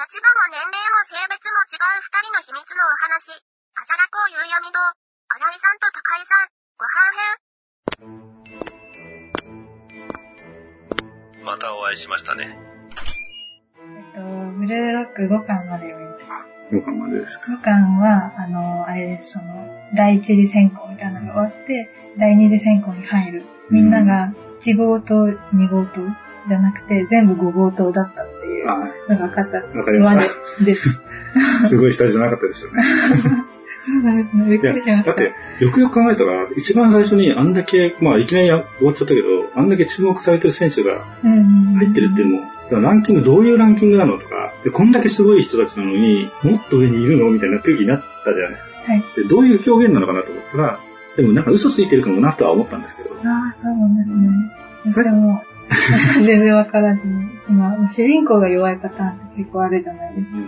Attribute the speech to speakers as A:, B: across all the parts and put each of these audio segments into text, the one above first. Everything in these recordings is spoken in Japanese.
A: 立場も年齢も性別も違う二人の秘密のお話。あじゃらこう夕闇堂。新井さんと高井さん、ご飯編。
B: またお会いしましたね。
C: えっと、ブルーロック5巻まで読みました。
D: 5巻までですか
C: ？5巻は、あの、あれです、その、第一次選考みたいなのが終わって、第二次選考に入る。みんなが1号棟、2号棟じゃなくて、全部5号棟だったっていう
D: あ
C: のが分かった
D: わかりま
C: ま
D: し
C: でです。
D: た。すごい下地じゃなかったですよね。
C: そうなんですね。びっくりしまし、た。
D: だって、よくよく考えたら、一番最初にあんだけ、まあいきなり終わっちゃったけど、あんだけ注目されてる選手が入ってるっていうのも、じゃあランキングどういうランキングなのとか、でこんだけすごい人たちなのに、もっと上にいるのみたいな空気になったじゃないですか。
C: はい。
D: で、どういう表現なのかなと思ったら、でもなんか嘘ついてるかもなとは思ったんですけど、
C: ああ、そうなんですね。それも、全然わからずに。今、主人公が弱いパターンって結構あるじゃないですか。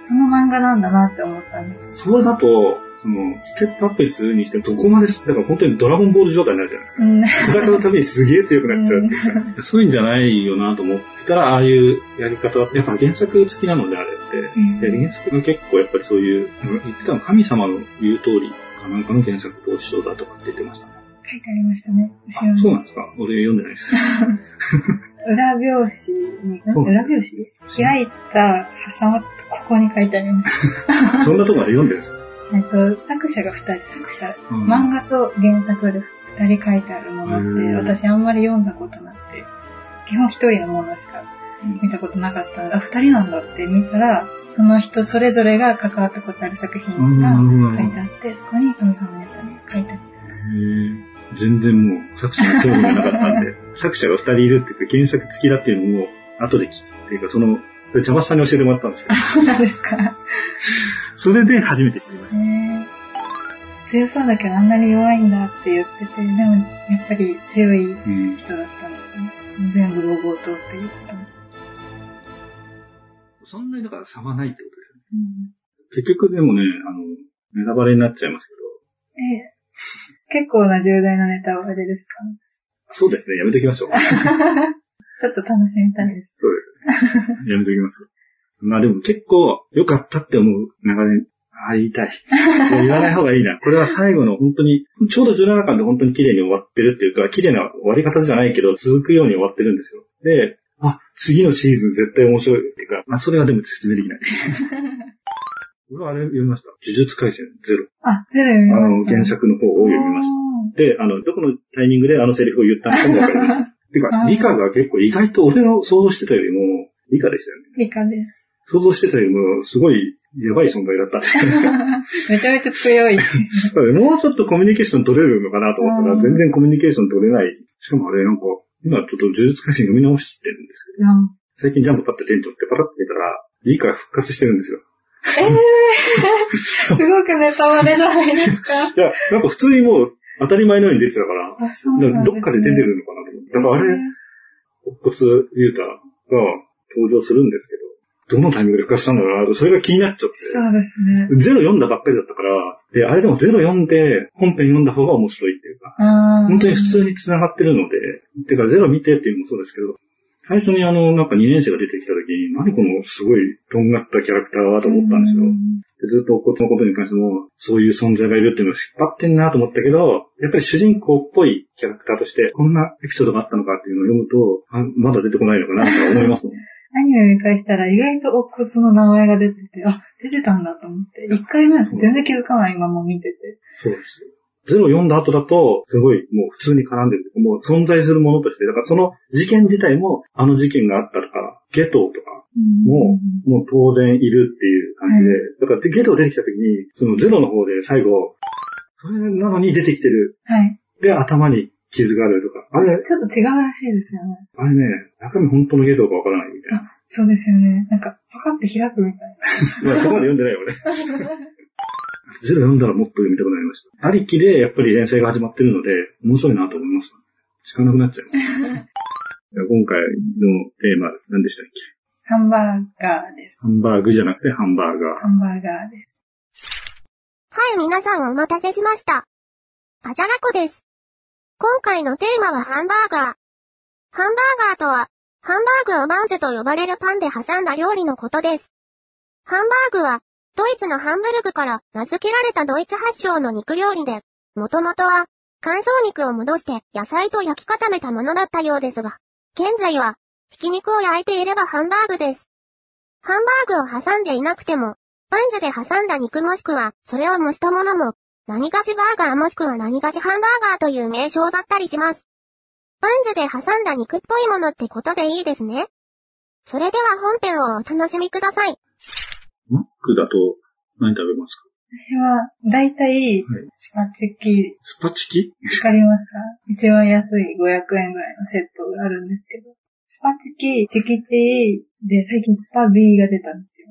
C: その漫画なんだなって思ったんです。
D: それだと、その、ステップアップにするにしても、どこまで、だから本当にドラゴンボール状態になるじゃないですか。
C: うん。
D: 戦うたびにすげえ強くなっちゃうっていうか、そういうんじゃないよなと思ってたら、ああいうやり方は、やっぱ原作好きなのであれって、
C: うん
D: で原作が結構やっぱりそういう、言ってたの神様の言う通りかなんかの原作と一緒だとかって言ってましたね。
C: 書いてありましたね。後ろ
D: あ、
C: に。
D: そうなんですか俺読んでないです。
C: 裏表紙に、裏表紙？開いた、挟まっここに書いてあります。
D: そんなとこまで読んでるんですか、
C: えっと、作者が二人、作者、
D: うん。
C: 漫画と原作で二人書いてあるものって、私あんまり読んだことなくて、基本一人のものしか
D: うん。
C: 見たことなかったので、あ、二人なんだって見たら、その人それぞれが関わったことある作品が書いてあって、そこに神様のやつに書いてありました。
D: 全然もう作者に興味がなかったんで、作者が二人いるっていうか原作付きだっていうのも後で聞いて、っていうかその、それ茶葉さんに教えてもらったんですけど、
C: そうなんですか。
D: それで初めて知りました。
C: ねえ強そうだけどあんなに弱いんだって言ってて、でもやっぱり強い
D: うん。
C: 人だったんですよね。その全部ロボットっていうことも。
D: そんなにだから差はないってことですよね。
C: うん
D: 結局でもね、あの、ネタバレになっちゃいますけど、
C: ええ。結構な重大なネタはあれですか？
D: そうですね、やめときましょう。
C: ちょっと楽しみたいです。
D: そうですね。やめときます。まあでも結構良かったって思う流れ、ああ、言いたい。言わない方がいいな。これは最後の本当に、ちょうど17巻で本当に綺麗に終わってるっていうか、綺麗な終わり方じゃないけど、続くように終わってるんですよ。で、あ、次のシーズン絶対面白いっていうか、あ、それはでも説明できない。俺はあれ読みました。呪術廻戦ゼロ。
C: あ、ゼロ読み
D: あの、
C: ました。
D: 原作の方を読みました。で、あの、どこのタイミングであのセリフを言ったのかもわかりました。てか理科が結構意外と俺の想像してたよりも、理科でしたよね。
C: 理科です。
D: 想像してたよりも、すごい、やばい存在だった。
C: めちゃめちゃ強い。
D: もうちょっとコミュニケーション取れるのかなと思ったら、
C: うん
D: 全然コミュニケーション取れない。しかもあれ、なんか、今ちょっと呪術廻戦読み直してるんですけど、
C: うん
D: 最近ジャンプパッて手に取ってパラッと見たら、理科復活してるんですよ。
C: すごくネタバレじゃないですか。
D: いや、なんか普通にもう当たり前のように出てたから、
C: あ、そうね
D: からどっかで出てるのかなと思って。だからあれ、乙骨ユータが登場するんですけど、どのタイミングで復活したんだろうなと、それが気になっちゃって。
C: そうですね。
D: ゼロ読んだばっかりだったから、で、あれでもゼロ読んで、本編読んだ方が面白いっていうか、本当に普通に繋がってるので、てかゼロ見てっていうのもそうですけど、最初にあの、なんか2年生が出てきた時に、何このすごいとんがったキャラクターはと思ったんですよ。でずっとこっちのことに関しても、そういう存在がいるっていうのを引っ張ってんなと思ったけど、やっぱり主人公っぽいキャラクターとして、こんなエピソードがあったのかっていうのを読むと、あまだ出てこないのかなと思いますもん。
C: アニメ見返したら意外と乙骨の名前が出てて、あ、出てたんだと思って。一回目は全然気づかないまま見てて。
D: そうですよ。ゼロ読んだ後だと、すごいもう普通に絡んでる。もう存在するものとして、だからその事件自体も、あの事件があったとか、ゲトウとか、もう、もう当然いるっていう感じで、だからでゲトウ出てきた時に、そのゼロの方で最後、それなのに出てきてる。
C: はい。
D: で、頭に傷があるとか。あれ、
C: ちょっと違うらしいですよね。
D: あれね、中身本当のゲトウかわからないみたいな。
C: あ、そうですよね。なんか、パカって開くみたい
D: いや、そこまで読んでないよ、俺。ゼロ読んだらもっと読みたくなりました。ありきで、やっぱり連載が始まってるので、面白いなと思いました。時間なくなっちゃう。じゃあ今回のテーマ、何でしたっけ？
C: な。ハンバーガーです。
D: ハンバーグじゃなくてハンバーガ
C: ハンバーガーです。
A: はい、皆さんお待たせしました。あじゃらこです。今回のテーマはハンバーガー。ハンバーガーとは、ハンバーグをマンジェと呼ばれるパンで挟んだ料理のことです。ハンバーグは、ドイツのハンブルグから名付けられたドイツ発祥の肉料理で、もともとは、乾燥肉を戻して野菜と焼き固めたものだったようですが、現在は、ひき肉を焼いていればハンバーグです。ハンバーグを挟んでいなくても、バンズで挟んだ肉もしくは、それを蒸したものも、何菓子バーガーもしくは何菓子ハンバーガーという名称だったりします。バンズで挟んだ肉っぽいものってことでいいですね。それでは本編をお楽しみください。
D: クだと何食べますか？
C: 私は、だいたい、スパチキ、
D: スパチキ？
C: わかりますか？一番安い500円ぐらいのセットがあるんですけど。スパチキ、チキチで、最近スパビーが出たんですよ。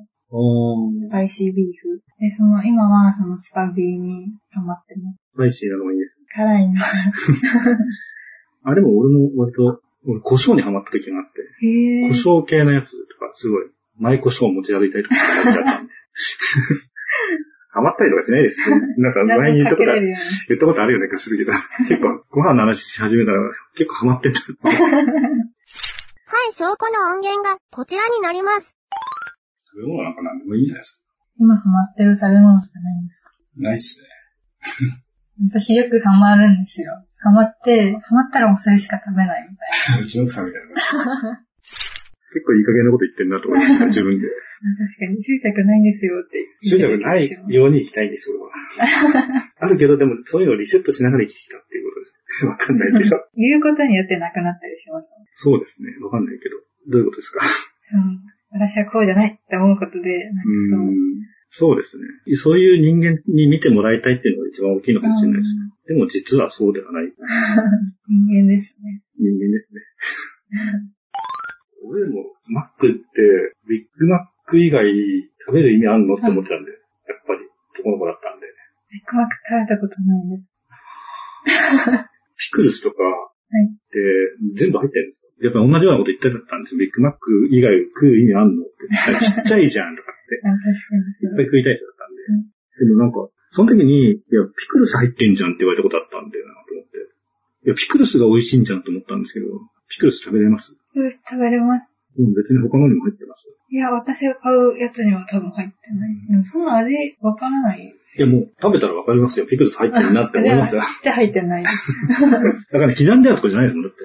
C: スパイシービーフ。で、その、今はそのスパビーにハマってます。
D: スパイシーなのがいいです。
C: 辛いの。
D: あれも俺も割と、俺胡椒にハマった時があって。
C: へ
D: 胡椒系のやつとか、すごい、前胡椒を持ち歩いたりとかだったんで。ハマったりとかしないですね。なんか前に言ったことある、言ったことあるような気がするけど、結構ご飯の話し始めたら結構ハマってた。は
A: い、証拠の音源がこちらになります。
D: 食べ物なんか何でもいいんじゃないですか。
C: 今ハマってる食べ物じゃないんですか？
D: ないっすね。
C: 私よくハマるんですよ。ハマって、ハマったらもうそれしか食べないみたいな。
D: うちの奥さんみたいな。結構いい加減なこと言ってんなと思いました、自分で。
C: 確かに執着ないんですよって
D: 執着ないように生きたいんですよ、あるけど、でもそういうのをリセットしながら生きてきたっていうことです。わかんないけど。
C: 言うことによってなくなったりします、
D: そうですね。わかんないけど。どういうことですか？
C: うん。私はこうじゃないって思うことで、
D: そうそうですね。そういう人間に見てもらいたいっていうのが一番大きいのかもしれないです。でも実はそうではない。
C: 人間ですね。
D: 人間ですね。俺も、マックって、ビッグマック以外食べる意味あんのって思ってたんで、やっぱり、男の子だったんで。
C: ビッグマック食べたことないんです。
D: ピクルスとか、で、全部入ってるんですよ。やっぱ同じようなこと言ってたんですよ。ビッグマック以外食う意味あんのって。ちっちゃいじゃんとかって。
C: 確かに。
D: いっぱい食いたい人だったんで。でもなんか、その時に、いや、ピクルス入ってんじゃんって言われたことあったんだよなと思って。いや、ピクルスが美味しいんじゃんと思ったんですけど、ピクルス食べれます？
C: ピクルス食べれます。
D: うん、別に他のにも入ってます。
C: いや、私が買うやつには多分入ってない。でもそんな味わからない。
D: いや、もう食べたらわかりますよ。ピクルス入ってるなって思いますよ。
C: じゃ入ってない。だ
D: からね、刻んであるとかじゃないですもん、だって。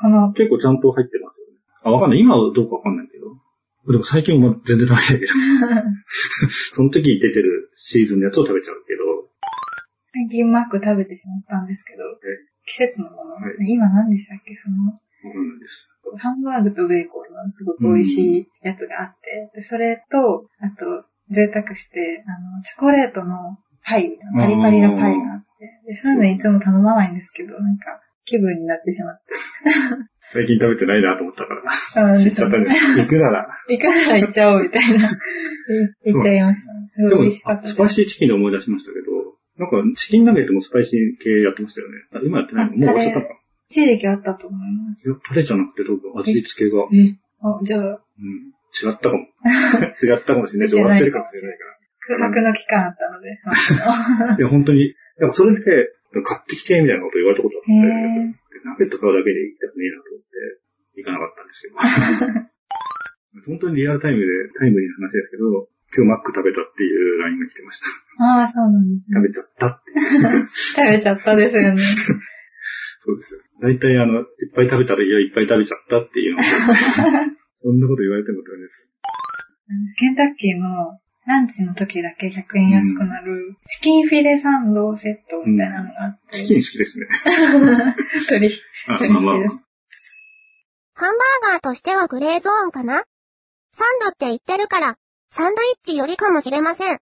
C: かな。
D: 結構ちゃんと入ってますよね。あ、わかんない。今はどうかわかんないけど。でも最近は全然食べないけど。その時出てるシーズンのやつを食べちゃうけど。
C: 最近マック食べてしまったんですけど、季節のもの。はい、今何でしたっけその。
D: わかんないです。
C: ハンバーグとベーコンのすごく美味しいやつがあって、でそれと、あと、贅沢して、あの、チョコレートのパイパリパリのパイがあって、でそういうのいつも頼まないんですけど、なんか、気分になってしまって。
D: 最近食べてないなと思ったから。
C: そうなんです
D: よ、ね。行くなら。
C: 行くなら行っちゃおうみたいな。行っちゃいました。すごい美味しかった
D: スパイシーチキンで思い出しましたけど、なんかチキンナゲットもスパイシー系やってましたよね。今やってないの？もう終わっちゃったか。
C: 一時期あったと思います。
D: いや、タレじゃなくて多分味付けが。
C: えあ、じゃあ。うん。
D: 違ったかも。違ったかもしれないし、終わってるかもしれないから。
C: 空白の期間あったので。
D: いや、本当に、でもそれで買ってきてみたいなこと言われたことあって、ナゲット買うだけで行きたくねえなと思って、行かなかったんですけど。本当にリアルタイムで、タイムリーな話ですけど、今日マック食べたっていう LINE が来てました。
C: ああ、そうなんです
D: ね。食べちゃったって。
C: 食べちゃったですよね。
D: そうですよ。大体あの、いっぱい食べたらいや、いっぱい食べちゃったっていうの そんなこと言われてもダメです。
C: ケンタッキーのランチの時だけ100円安くなる、チキンフィレサンドセットみたいなのがあって。
D: チキン好きですね。
C: 鳥、鳥まあまあ、
A: ハンバーガーとしてはグレーゾーンかな？サンドって言ってるから、サンドイッチよりかもしれません。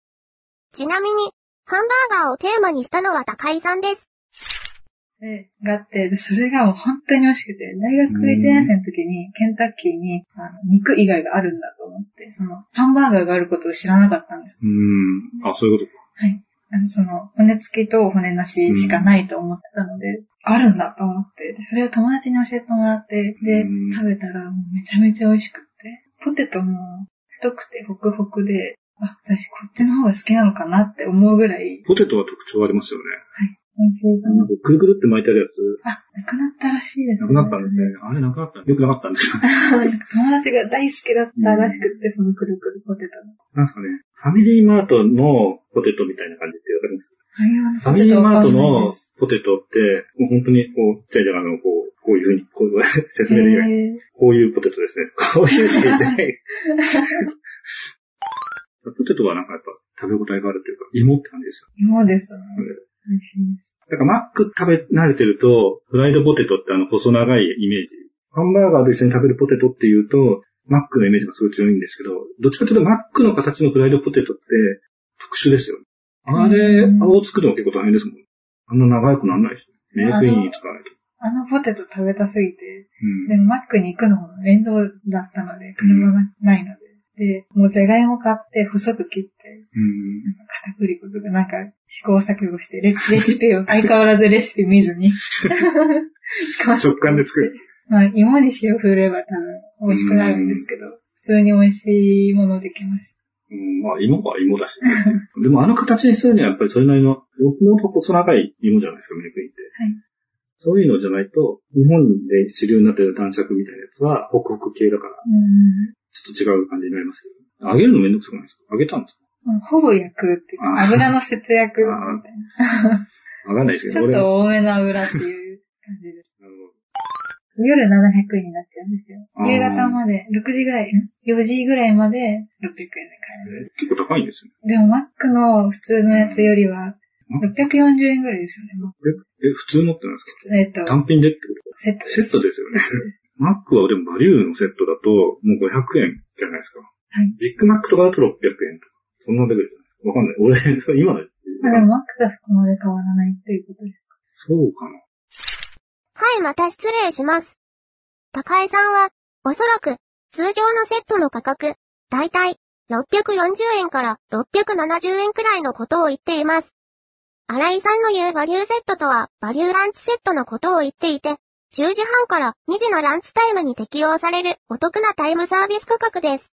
A: ちなみに、ハンバーガーをテーマにしたのは高井さんです。
C: で、があって、それがもう本当に美味しくて、大学1年生の時にケンタッキーにあの肉以外があるんだと思って、その、ハンバーガーがあることを知らなかったんです。
D: うん。あ、そういうことか。
C: はい。あの、その、骨付きと骨なししかないと思ってたので、あるんだと思って、でそれを友達に教えてもらって、で、食べたらもうめちゃめちゃ美味しくて、ポテトも太くてホクホクで、あ、私こっちの方が好きなのかなって思うぐらい。
D: ポテトは特徴ありますよね。
C: はい。美味しいかな。
D: くるくるって巻いてあるやつ、
C: あ、なくなったらしいです
D: なくなったんですね。あれなくなったよくなかったんですよ。
C: 友達が大好きだったらしくって、そのくるくるポテトの。
D: なんすかね、ファミリーマートのポテトみたいな感じってわかります？ファミリーマートのポテトって、もう本当にこう、ちっちゃいじゃがいもをこう、こういう風に、こういう説明できない。こういうポテトですね。こういうしかない。ポテトはなんかやっぱ食べ応えがあるというか、芋って感じですよ。
C: 芋ですね。美味しいです。
D: だからマック食べ慣れてると、フライドポテトってあの細長いイメージ。ハンバーガーと一緒に食べるポテトっていうと、マックのイメージがすごい強いんですけど、どっちかというとマックの形のフライドポテトって特殊ですよね。あれを作るの結構大変ですもん。あんな長くなんないですね。メークインに使わないと。
C: あのポテト食べたすぎて、
D: うん。
C: でもマックに行くのも面倒だったので、車がないので。で、もうじゃがいも買って細く切って、
D: うん。
C: なんか片栗粉とかなんか試行錯誤してレ、レシピを、相変わらずレシピ見ずに。
D: 食感で作る。
C: まあ、芋に塩振れば多分美味しくなるんですけど、普通に美味しいものできました。
D: うん、まあ、芋は芋だし。でもあの形にするにはやっぱりそれなりの、もともと細長い芋じゃないですか、メークインって。
C: はい。
D: そういうのじゃないと、日本で主流になってる男爵みたいなやつは、ホクホク系だから、
C: うん
D: ちょっと違う感じになりますけど。揚げるのめんどくさくないですか？揚げたんですか？
C: ほぼ焼くっていうか、油の節約みたいな。
D: わかんないですけど、
C: ちょっ。と多めの油っていう感じです。
D: なるほど
C: 夜700円になっちゃうんですよ夕方まで、6時ぐらい、ん4時ぐらいまで600円で買える。
D: 結構高いんですよね。
C: でもマックの普通のやつよりは、640円ぐらいですよね。マック
D: え、普通のってなんです
C: えっと
D: か、単品でってこ
C: セット
D: とセットですよね。マックはでもバリューのセットだと、もう500円じゃないですか。
C: はい。
D: ビッグマックとかだと600円とか。そんなレベルじゃないですか。わかんない。俺、今の。
C: まあでもマックとそこまで変わらないっていうことですか？
D: そうかな。
A: はい、また失礼します。高井さんは、おそらく、通常のセットの価格、だいたい、640円から670円くらいのことを言っています。新井さんの言うバリューセットとは、バリューランチセットのことを言っていて、10時半から2時のランチタイムに適用されるお得なタイムサービス価格です。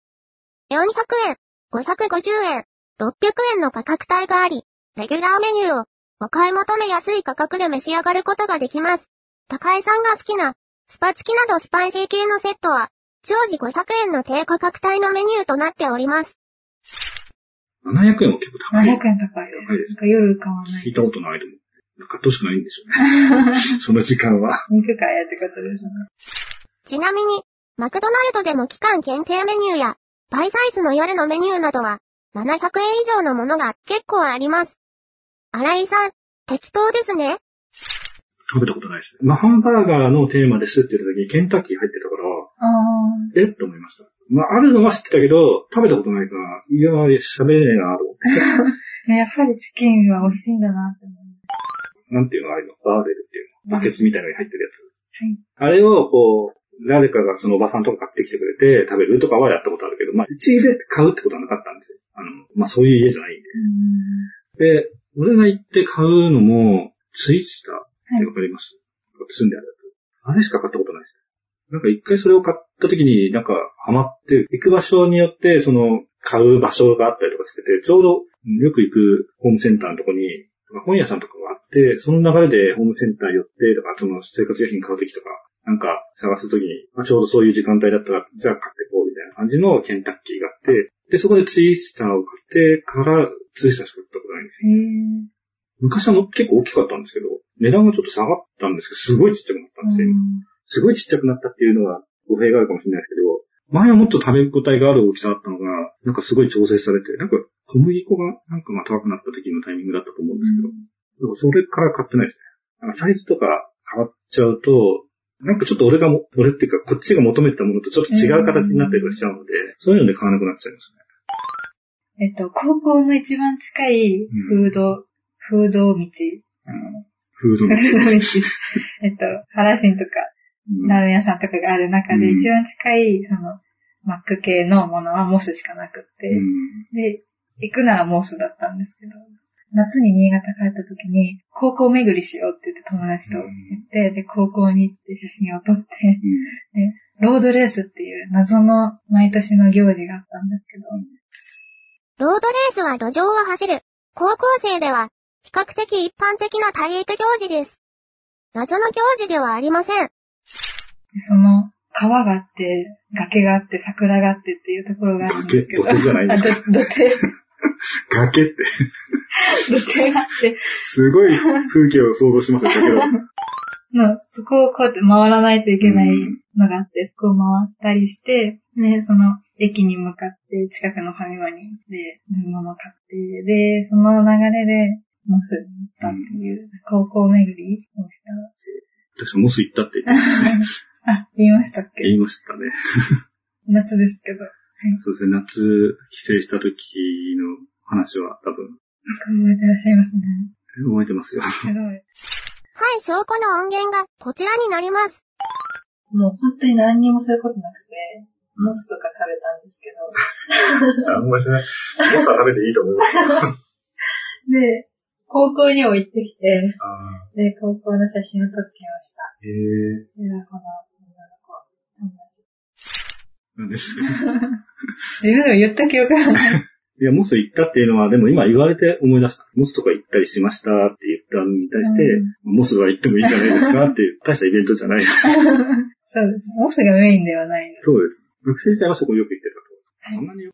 A: 400円、550円、600円の価格帯があり、レギュラーメニューをお買い求めやすい価格で召し上がることができます。高井さんが好きな、スパチキなどスパイシー系のセットは、常時500円の低価格帯のメニューとなっております。
D: 700円も結構高い。
C: 700円高いです。
D: 高いです
C: なんか夜買わない
D: 聞い。たことないでも。買ってほしくないんでしょうね。その時間は。
C: 肉買えってことですね。
A: ちなみに、マクドナルドでも期間限定メニューや、バイサイズの夜のメニューなどは、700円以上のものが結構あります。新井さん、適当ですね。
D: 食べたことないです。まあ、ハンバーガーのテーマですって言った時にケンタッキー入ってたから、
C: あ
D: えっ？と思いました。まあ、あるのは知ってたけど、食べたことないから、いやー、喋れねえなと思って。
C: あ。やっぱりチキンは美味しいんだなって思いま
D: なんていうのああいうのバーベルっていうの。バケツみたいなのに入ってるやつ。
C: す。はい。
D: あれを、こう、誰かがそのおばさんとか買ってきてくれて食べるとかはやったことあるけど、まあ、うちで買うってことはなかったんですよ。あの、まあ、そういう家じゃないんで。で、俺が行って買うのも、ツイスターってわかります、住んであるやつ。あれしか買ったことないですね。なんか一回それを買った時になんかハマって、行く場所によってその買う場所があったりとかしてて、ちょうどよく行くホームセンターのとこに本屋さんとかがあって、その流れでホームセンター寄ってとか、その生活用品買う時とか、なんか探す時に、まあ、ちょうどそういう時間帯だったら、じゃあ買ってこうみたいな感じのケンタッキーがあって、で、そこでツイスターを買ってから、ツイスターしか買ったことないんですよ。昔はもう結構大きかったんですけど、値段がちょっと下がったんですけど、すごいちっちゃくなったんですよ、今。すごいちっちゃくなったっていうのは語弊があるかもしれないですけど、前はもっと食べ応えがある大きさだったのが、なんかすごい調整されて、なんか小麦粉がなんかが高くなった時のタイミングだったと思うんですけど、でもそれから買ってないですね。なんかサイズとか変わっちゃうと、なんかちょっと俺がも、俺っていうかこっちが求めてたものとちょっと違う形になったりとかしちゃうので、そういうので買わなくなっちゃいますね。
C: えっと、高校の一番近いフード、フード道、あの
D: フードの。
C: フード道、えっと、ハラシンとか、ラーメン屋さんとかがある中で
D: うん。
C: 一番近い、その、マック系のものはモスしかなくって、
D: うん。
C: で、行くならモスだったんですけど、夏に新潟帰った時に、高校巡りしようって言って友達と言って、で、高校に行って写真を撮って、ロードレースっていう謎の毎年の行事があったんですけど、
A: ロードレースは路上を走る。高校生では、比較的一般的な体育行事です。謎の行事ではありません。
C: その、川があって、崖があって、桜があってっていうところがあるんですけど。
D: 崖じゃないんですか
C: 土手、
D: 崖って、
C: 土手があって、
D: すごい風景を想像しますよ、だけど。
C: の、そこをこうやって回らないといけないのがあって、そこを回ったりして、ね、その、駅に向かって、近くのファミマに行って、飲み物を買って、で、その流れで、モスに行ったっていう、高校巡りをし
D: 私、モス行ったって言って
C: た。あ、言いましたっけ？
D: 言いましたね。
C: 夏ですけど。
D: そうですね、夏、帰省した時の話は多分、
C: 覚えてらっしゃいますね。
D: 覚えてますよ。
C: すごい。
A: はい、証拠の音源がこちらになります。
C: もう本当に何にもすることなくて、モスとか食べたんですけど、
D: あんましない。モスは食べていいと思います。
C: で、高校にも行ってきて、
D: あ
C: で、高校の写真を撮ってきました。
D: ーへえ
C: では、この
D: なんです。
C: 達。自分でも言った記憶がない。
D: いや、モス行ったっていうのは、でも今言われて思い出した。モスとか行ったりしましたって言ったのに対して、モスは行ってもいいんじゃないですかっていう、大したイベントじゃない。
C: そうです。モスがメインではないの。
D: そうです。学生時代はそこよく行ってたと。そんなによ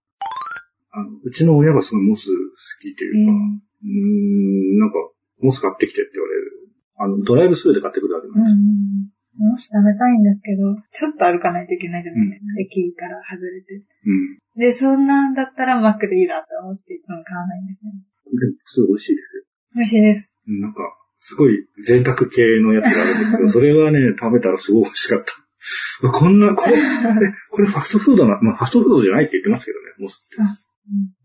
D: あの、うちの親がすごいモス好きというか、うーん、なんか、モス買ってきてって言われる。あの、ドライブスルーで買ってくるわけ
C: う
D: なんですよ。
C: ん。モス食べたいんですけど、ちょっと歩かないといけないじゃないですか。駅から外れて。
D: うん。
C: で、そんなんだったらマックでいいなと思っていつも買わないんですよね。
D: でも、すごい美味しいです
C: 美味しいです。
D: よ。うんなんか、すごい贅沢系のやつがあるんですけど、それはね、食べたらすごい美味しかった。こんな、これ、えこれファストフードな、まあファストフードじゃないって言ってますけどね、モスって。
C: あ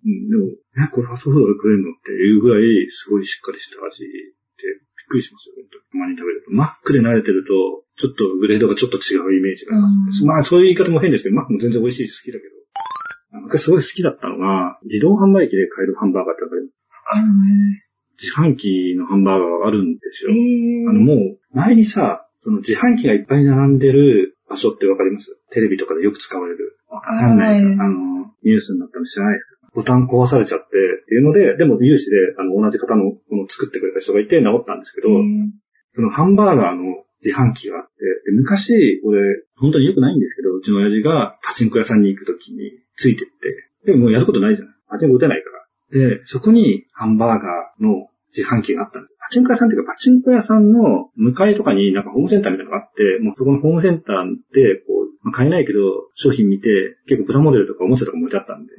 D: うん、でも、え、これファストフードで食えるのっていうぐらい、すごいしっかりした味くりしますよ、本当に。たまに食べると。マックで慣れてると、ちょっとグレードがちょっと違うイメージがあります、
C: うん
D: まあ、そういう言い方も変ですけど、マックも全然美味しいし好きだけど。昔すごい好きだったのが、自動販売機で買えるハンバーガーってわかります？
C: わからないです。
D: 自販機のハンバーガーがあるんですよ。
C: ええ
D: あの、もう、前にさ、その自販機がいっぱい並んでる場所ってわかります？テレビとかでよく使われる。
C: わからない。
D: あの、ニュースになったの知らないですかボタン壊されちゃってっていうので、でも有志で、あの、同じ方の、この作ってくれた人がいて治ったんですけど、
C: え
D: そのハンバーガーの自販機があって、で昔、俺、本当に良くないんですけど、うちの親父がパチンコ屋さんに行くときについてって、でももうやることないじゃない。パチンコ打てないから。で、そこにハンバーガーの自販機があったんです。パチンコ屋さんっていうか、パチンコ屋さんの向かいとかになんかホームセンターみたいなのがあって、もうそこのホームセンターで、こう、まあ買えないけど、商品見て、結構プラモデルとかおもちゃとかも置いてあったんで、
C: え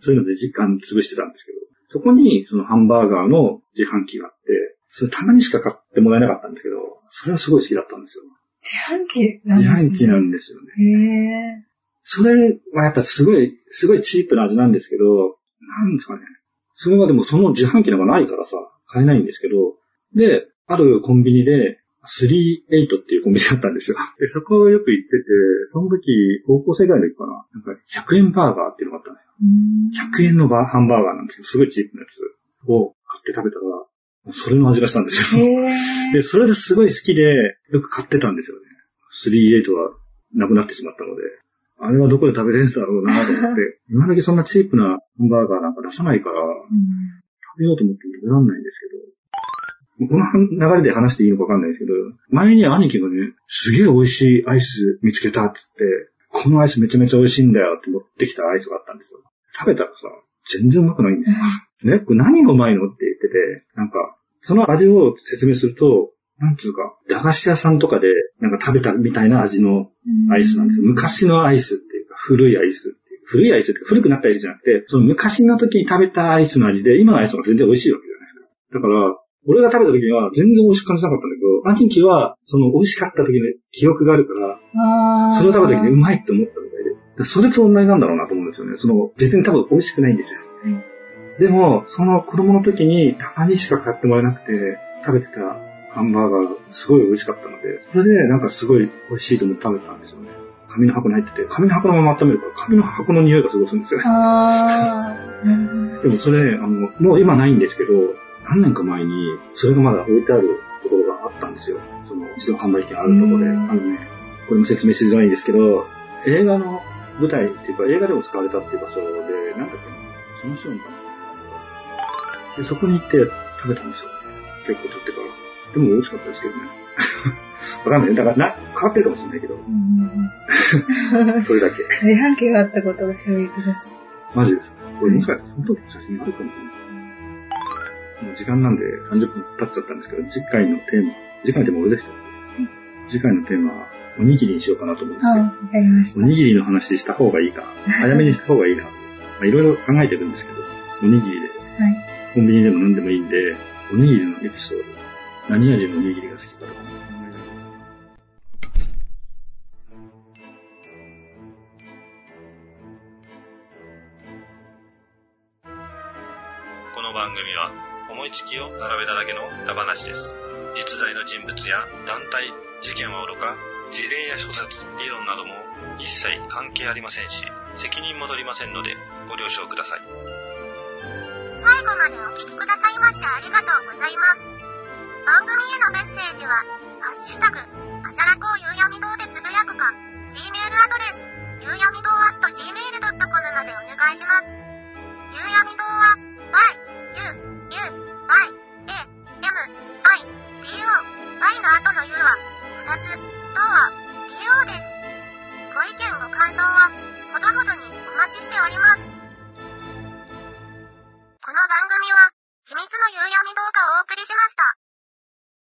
D: そういうので時間潰してたんですけど、そこにそのハンバーガーの自販機があって、それたまにしか買ってもらえなかったんですけど、それはすごい好きだったんですよ。
C: 自販機なん
D: 自
C: ですね。
D: 販機なんですよね。
C: へえ
D: それはやっぱすごい、すごいチープな味なんですけど、なんですかね。それがでもその自販機なんかないからさ、買えないんですけど、で、あるコンビニで、38っていうコンビニだったんですよ。で、そこをよく行ってて、その時、高校生ぐらいの時かな。なんか、100円バーガーっていうのがあったんですよ。
C: うん
D: 100円のバーハンバーガーなんですけど、すごいチープなやつを買って食べたら、それの味がしたんですよ。で、それですごい好きで、よく買ってたんですよね。38はなくなってしまったので、あれはどこで食べれるんだろうなと思って、今だけそんなチープなハンバーガーなんか出さないから、
C: うん
D: 食べようと思っても食べらんないんですけど、この流れで話していいのかわかんないですけど、前に兄貴がね、すげえ美味しいアイス見つけたって言って、このアイスめちゃめちゃ美味しいんだよって持ってきたアイスがあったんですよ。食べたらさ、全然うまくないんですよ。ね、これ何がうまいのって言ってて、なんか、その味を説明すると、なんつうか、駄菓子屋さんとかで、なんか食べたみたいな味のアイスなんですよ。昔のアイスっていうか、古いアイス。古いアイスって古くなったアイスじゃなくて、その昔の時に食べたアイスの味で、今のアイスが全然美味しいわけじゃないですか。だから、俺が食べた時には全然美味しく感じなかったんだけど、兄貴は、その美味しかった時の記憶があるから、それを食べた時にうまいって思ったみたいで。それと同じなんだろうなと思うんですよね。その、別に多分美味しくないんですよ。
C: はい
D: でも、その子供の時にたまにしか買ってもらえなくて、食べてたハンバーガーがすごい美味しかったので、それでなんかすごい美味しいと思って食べてたんですよね。紙の箱に入ってて、紙の箱のまま温めるから、紙の箱の匂いがすごいするんですよね。
C: あ
D: でもそれ、あの、もう今ないんですけど、何年か前に、それがまだ置いてあるところがあったんですよ。その、自動販売機があるところで。
C: うん
D: あのね、これも説明しづらいんですけど、映画の舞台っていうか、映画でも使われたっていう場所で、なんだっけな、その人のかなで、そこに行って食べたんですよ。結構経ってから。でも美味しかったですけどね。わかんない。だからな、変わってるかもしれないけど、
C: うん
D: それだけ。
C: 自販機があったことが衝撃です。
D: マジです。これもしかしてその時写真あるかもしれない。もう時間なんで30分経っちゃったんですけど、次回のテーマ、次回のテーマ俺でした。次回のテーマは、おにぎりにしようかなと思うんです
C: あ、
D: よ。
C: わかりました。
D: おにぎりの話した方がいいか、早めにした方がいいな。まあいろいろ考えてるんですけど、おにぎりで、
C: はい。
D: コンビニでも何でもいいんで、おにぎりのエピソード、何味のおにぎりが好きかとか
B: 思いつきを並べただけの歌話です。実在の人物や団体、事件はおろか、事例や諸説、理論なども一切関係ありませんし、責任も取りませんのでご了承ください。
A: 最後までお聞きくださいましてありがとうございます。番組へのメッセージは、ハッシュタグ、あじゃらこうゆうやみ堂でつぶやくか、Gmail アドレス、ゆうやみ堂 at gmail.com までお願いします。ゆうやみ堂は、y, u, u, y, a, m, i, d, o, y の後の u は、2つ、とは、d, o です。ご意見ご感想は、ほどほどにお待ちしております。この番組は、秘密の夕闇動画をお送りしました。